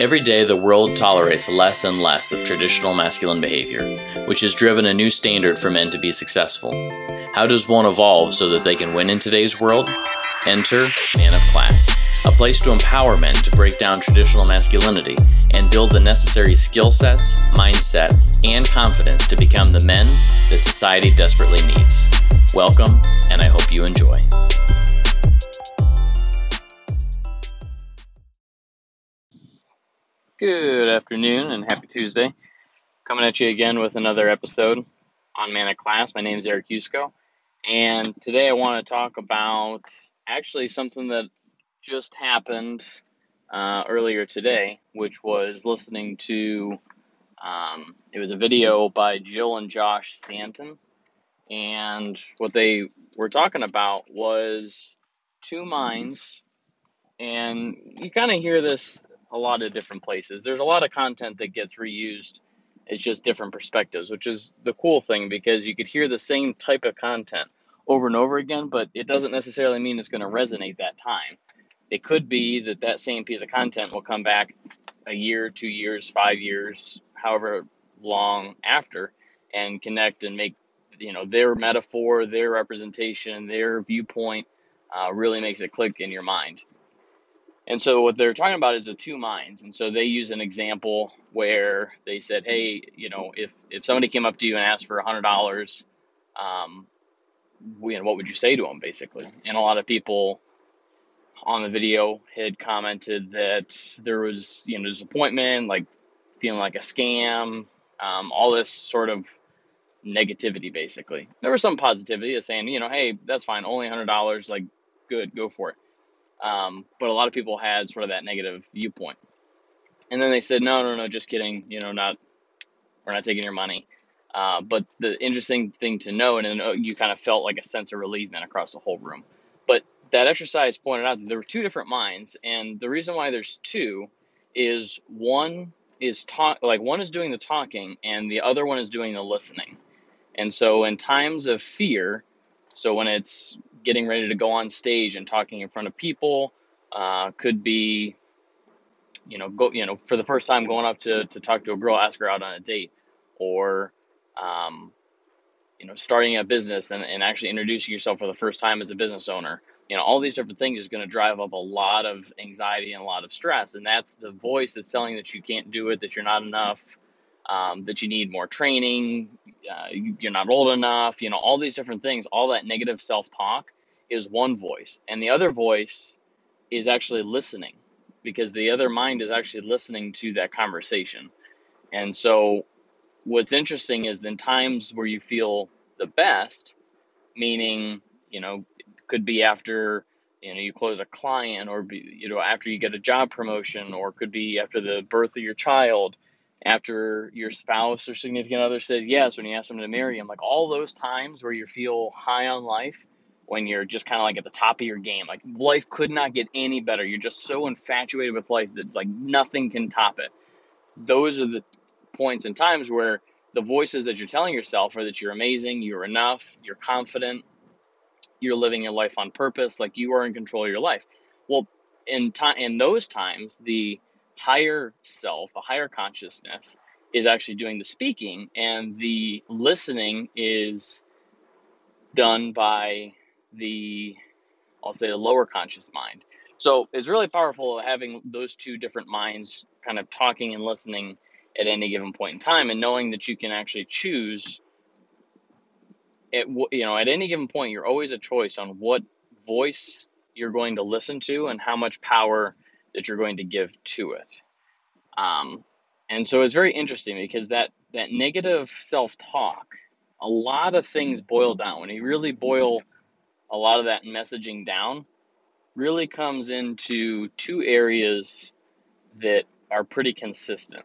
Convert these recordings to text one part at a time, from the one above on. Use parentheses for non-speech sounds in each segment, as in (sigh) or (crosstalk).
Every day, the world tolerates less and less of traditional masculine behavior, which has driven a new standard for men to be successful. How does one evolve so that they can win in today's world? Enter Man of Class, a place to empower men to break down traditional masculinity and build the necessary skill sets, mindset, and confidence to become the men that society desperately needs. Welcome, and I hope you enjoy. Good afternoon and happy Tuesday. Coming at you again with another episode on Man Class. My name is Eric Yusko, and today I want to talk about actually something that just happened uh, earlier today, which was listening to um, it was a video by Jill and Josh Stanton, and what they were talking about was two minds, and you kind of hear this a lot of different places. There's a lot of content that gets reused. It's just different perspectives, which is the cool thing because you could hear the same type of content over and over again, but it doesn't necessarily mean it's going to resonate that time. It could be that that same piece of content will come back a year, two years, five years, however long after, and connect and make you know their metaphor, their representation, their viewpoint uh, really makes it click in your mind. And so what they're talking about is the two minds. And so they use an example where they said, hey, you know, if, if somebody came up to you and asked for a $100, um, what would you say to them, basically? And a lot of people on the video had commented that there was, you know, disappointment, like feeling like a scam, um, all this sort of negativity, basically. There was some positivity of saying, you know, hey, that's fine, only $100, like, good, go for it. Um, but a lot of people had sort of that negative viewpoint. And then they said, no, no, no, just kidding. You know, not, we're not taking your money. Uh, but the interesting thing to know, and uh, you kind of felt like a sense of relievement across the whole room. But that exercise pointed out that there were two different minds, and the reason why there's two is one is talk like one is doing the talking, and the other one is doing the listening. And so, in times of fear, so when it's getting ready to go on stage and talking in front of people, uh, could be, you know, go, you know, for the first time going up to, to talk to a girl, ask her out on a date, or, um, you know, starting a business and, and actually introducing yourself for the first time as a business owner. You know, all these different things is going to drive up a lot of anxiety and a lot of stress. And that's the voice that's telling that you can't do it, that you're not enough, um, that you need more training, uh, you're not old enough, you know, all these different things, all that negative self talk is one voice. And the other voice is actually listening because the other mind is actually listening to that conversation. And so, what's interesting is in times where you feel the best, meaning, you know, could be after you know you close a client or be, you know after you get a job promotion or could be after the birth of your child after your spouse or significant other says yes when you ask them to marry them like all those times where you feel high on life when you're just kind of like at the top of your game like life could not get any better. You're just so infatuated with life that like nothing can top it. Those are the points and times where the voices that you're telling yourself are that you're amazing you're enough you're confident you're living your life on purpose like you are in control of your life. Well in time in those times the higher self, a higher consciousness, is actually doing the speaking, and the listening is done by the, I'll say, the lower conscious mind. So it's really powerful having those two different minds kind of talking and listening at any given point in time, and knowing that you can actually choose. At you know, at any given point, you're always a choice on what voice you're going to listen to and how much power that you're going to give to it. Um, and so it's very interesting because that, that negative self talk, a lot of things boil down. When you really boil a lot of that messaging down, really comes into two areas that are pretty consistent.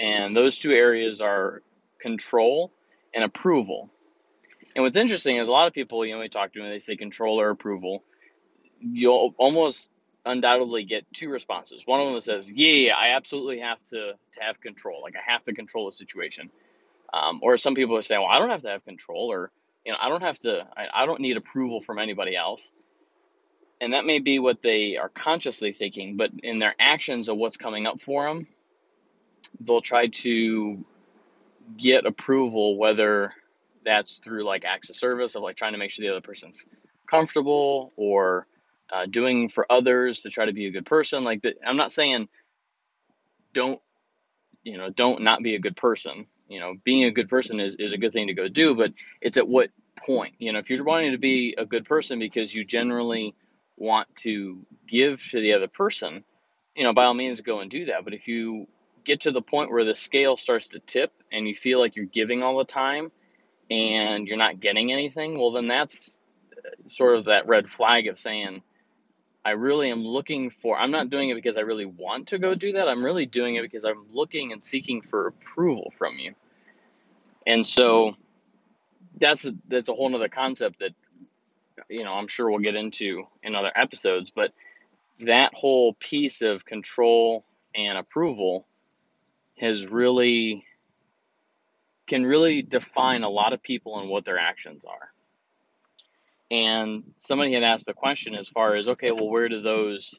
And those two areas are control and approval. And what's interesting is a lot of people, you know, we talk to them, they say control or approval. You'll almost undoubtedly get two responses. One of them says, "Yeah, yeah I absolutely have to to have control. Like I have to control the situation." Um, or some people are saying, "Well, I don't have to have control," or you know, I don't have to. I, I don't need approval from anybody else. and that may be what they are consciously thinking, but in their actions of what's coming up for them, they'll try to get approval, whether that's through like acts of service of like trying to make sure the other person's comfortable or uh, doing for others to try to be a good person. Like the, I'm not saying don't you know don't not be a good person. You know, being a good person is, is a good thing to go do, but it's at what point. You know, if you're wanting to be a good person because you generally want to give to the other person, you know, by all means go and do that. But if you get to the point where the scale starts to tip and you feel like you're giving all the time and you're not getting anything, well, then that's sort of that red flag of saying, I really am looking for, I'm not doing it because I really want to go do that. I'm really doing it because I'm looking and seeking for approval from you. And so that's a, that's a whole nother concept that, you know, I'm sure we'll get into in other episodes, but that whole piece of control and approval has really can really define a lot of people and what their actions are. And somebody had asked a question as far as, okay, well, where do those,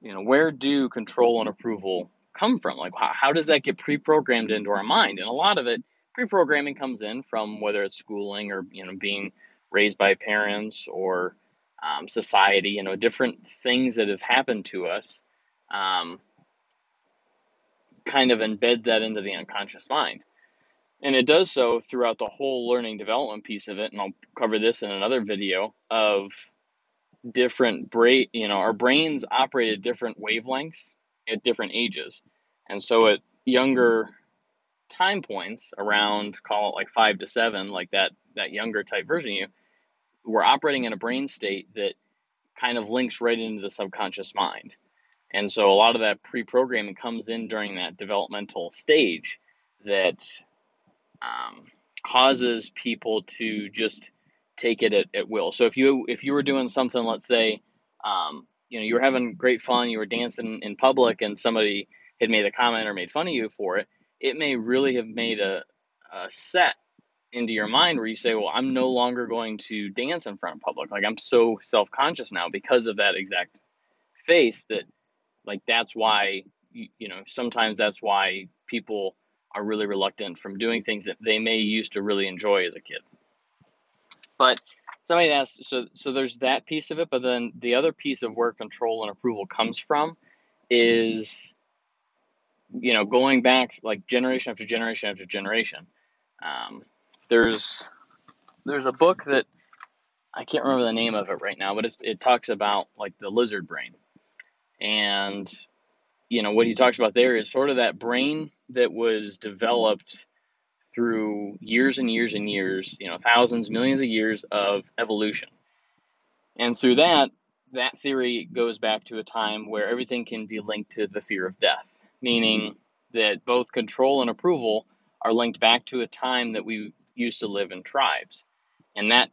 you know, where do control and approval come from? Like, how, how does that get pre programmed into our mind? And a lot of it, pre programming comes in from whether it's schooling or, you know, being raised by parents or um, society, you know, different things that have happened to us. Um, kind of embed that into the unconscious mind. And it does so throughout the whole learning development piece of it. And I'll cover this in another video of different brain, you know, our brains operate at different wavelengths at different ages. And so at younger time points around call it like five to seven, like that that younger type version of you, we're operating in a brain state that kind of links right into the subconscious mind. And so a lot of that pre programming comes in during that developmental stage that um, causes people to just take it at, at will. So if you if you were doing something, let's say, um, you know, you were having great fun, you were dancing in public, and somebody had made a comment or made fun of you for it, it may really have made a, a set into your mind where you say, well, I'm no longer going to dance in front of public. Like I'm so self conscious now because of that exact face that like that's why you, you know sometimes that's why people are really reluctant from doing things that they may used to really enjoy as a kid. But somebody asked so so there's that piece of it but then the other piece of where control and approval comes from is you know going back like generation after generation after generation. Um, there's there's a book that I can't remember the name of it right now, but it talks about like the lizard brain, and, you know, what he talks about there is sort of that brain that was developed through years and years and years, you know, thousands, millions of years of evolution. And through that, that theory goes back to a time where everything can be linked to the fear of death, meaning that both control and approval are linked back to a time that we used to live in tribes. And that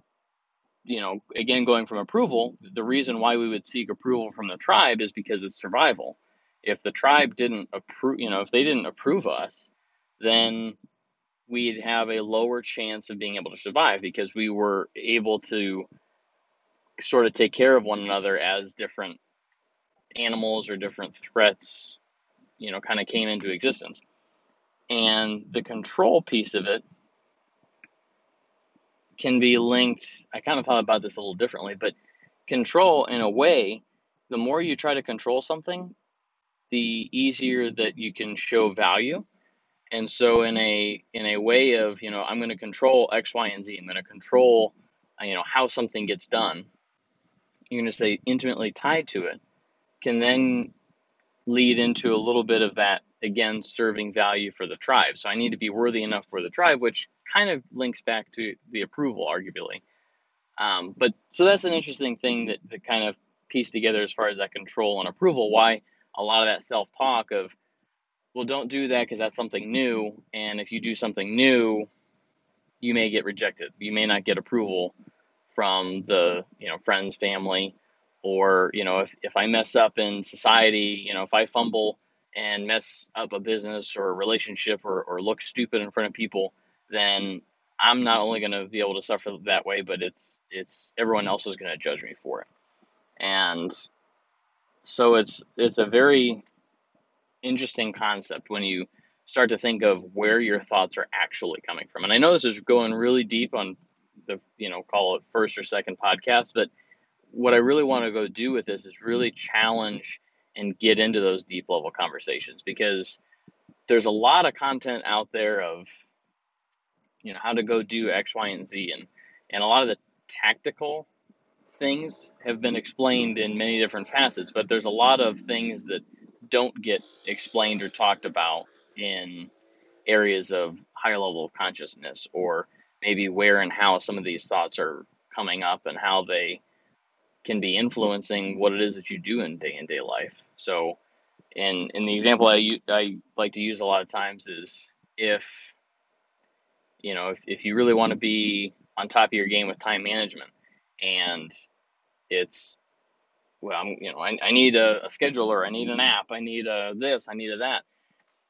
you know, again, going from approval, the reason why we would seek approval from the tribe is because it's survival. If the tribe didn't approve, you know, if they didn't approve us, then we'd have a lower chance of being able to survive because we were able to sort of take care of one another as different animals or different threats, you know, kind of came into existence. And the control piece of it can be linked. I kind of thought about this a little differently, but control, in a way, the more you try to control something, the easier that you can show value. And so, in a in a way of you know, I'm going to control X, Y, and Z. I'm going to control uh, you know how something gets done. You're going to say intimately tied to it, can then lead into a little bit of that again serving value for the tribe. So I need to be worthy enough for the tribe, which kind of links back to the approval, arguably. Um, but so that's an interesting thing that, that kind of piece together as far as that control and approval. Why a lot of that self talk of, well, don't do that because that's something new, and if you do something new, you may get rejected. You may not get approval from the you know friends, family, or you know if if I mess up in society, you know if I fumble and mess up a business or a relationship or, or look stupid in front of people, then I'm not only going to be able to suffer that way, but it's it's everyone else is going to judge me for it. And so it's it's a very interesting concept when you start to think of where your thoughts are actually coming from. And I know this is going really deep on the you know call it first or second podcast, but what I really want to go do with this is really challenge and get into those deep level conversations because there's a lot of content out there of you know how to go do X, Y, and Z, and and a lot of the tactical things have been explained in many different facets, but there's a lot of things that don't get explained or talked about in areas of higher level of consciousness or maybe where and how some of these thoughts are coming up and how they can be influencing what it is that you do in day in day life. So, in in the example I I like to use a lot of times is if you know if, if you really want to be on top of your game with time management and it's well I'm you know I, I need a, a scheduler I need an app I need a this I need a that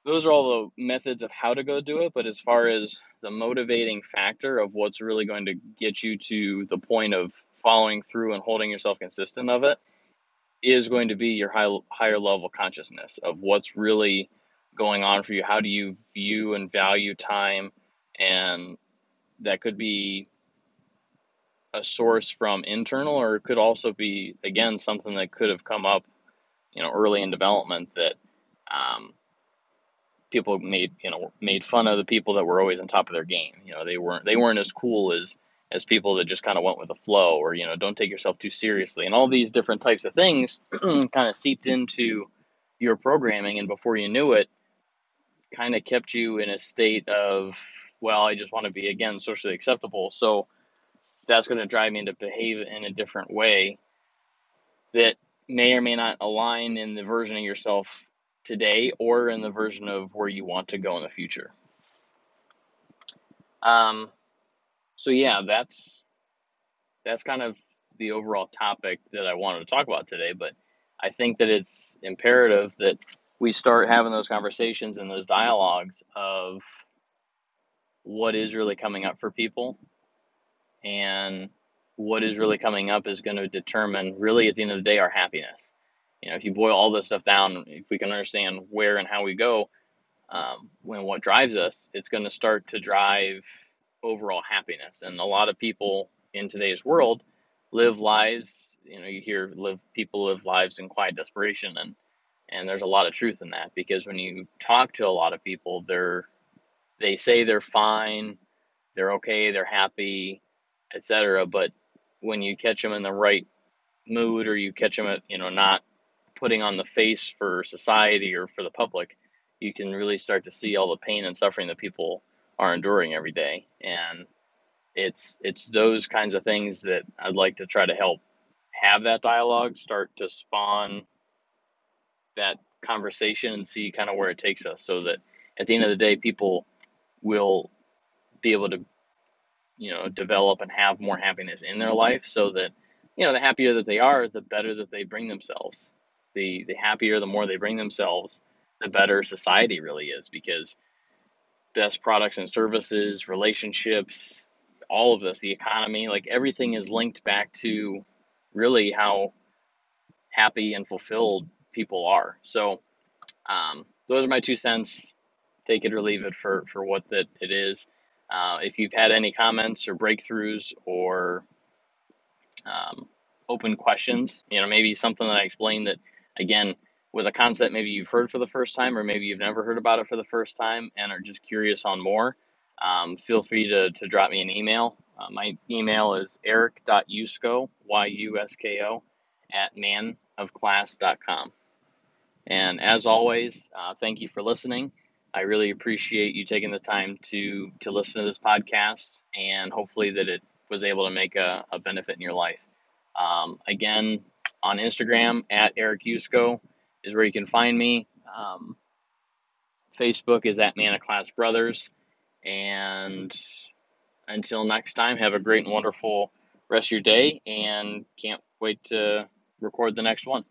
those are all the methods of how to go do it but as far as the motivating factor of what's really going to get you to the point of following through and holding yourself consistent of it is going to be your high, higher level consciousness of what's really going on for you. How do you view and value time? And that could be a source from internal, or it could also be, again, something that could have come up, you know, early in development that um, people made, you know, made fun of the people that were always on top of their game. You know, they weren't they weren't as cool as as people that just kind of went with the flow or you know don't take yourself too seriously and all these different types of things (clears throat) kind of seeped into your programming and before you knew it kind of kept you in a state of well i just want to be again socially acceptable so that's going to drive me to behave in a different way that may or may not align in the version of yourself today or in the version of where you want to go in the future um, so yeah, that's that's kind of the overall topic that I wanted to talk about today. But I think that it's imperative that we start having those conversations and those dialogues of what is really coming up for people and what is really coming up is going to determine really at the end of the day our happiness you know if you boil all this stuff down if we can understand where and how we go um, when what drives us it's going to start to drive overall happiness. And a lot of people in today's world live lives, you know, you hear live people live lives in quiet desperation and and there's a lot of truth in that because when you talk to a lot of people, they're they say they're fine, they're okay, they're happy, etc. But when you catch them in the right mood or you catch them at, you know, not putting on the face for society or for the public, you can really start to see all the pain and suffering that people are enduring every day. And it's it's those kinds of things that I'd like to try to help have that dialogue start to spawn that conversation and see kind of where it takes us so that at the end of the day people will be able to you know develop and have more happiness in their life so that you know the happier that they are the better that they bring themselves the the happier the more they bring themselves the better society really is because best products and services, relationships, all of this, the economy, like everything is linked back to really how happy and fulfilled people are. So, um, those are my two cents. Take it or leave it for, for what that it is. Uh, if you've had any comments or breakthroughs or um, open questions, you know, maybe something that I explained that, again, was a concept maybe you've heard for the first time, or maybe you've never heard about it for the first time and are just curious on more, um, feel free to, to drop me an email. Uh, my email is eric.yusko, Y-U-S-K-O, at manofclass.com. And as always, uh, thank you for listening. I really appreciate you taking the time to, to listen to this podcast, and hopefully that it was able to make a, a benefit in your life. Um, again, on Instagram, at Eric Yusko, is where you can find me. Um, Facebook is at Man of Class Brothers. And until next time, have a great and wonderful rest of your day and can't wait to record the next one.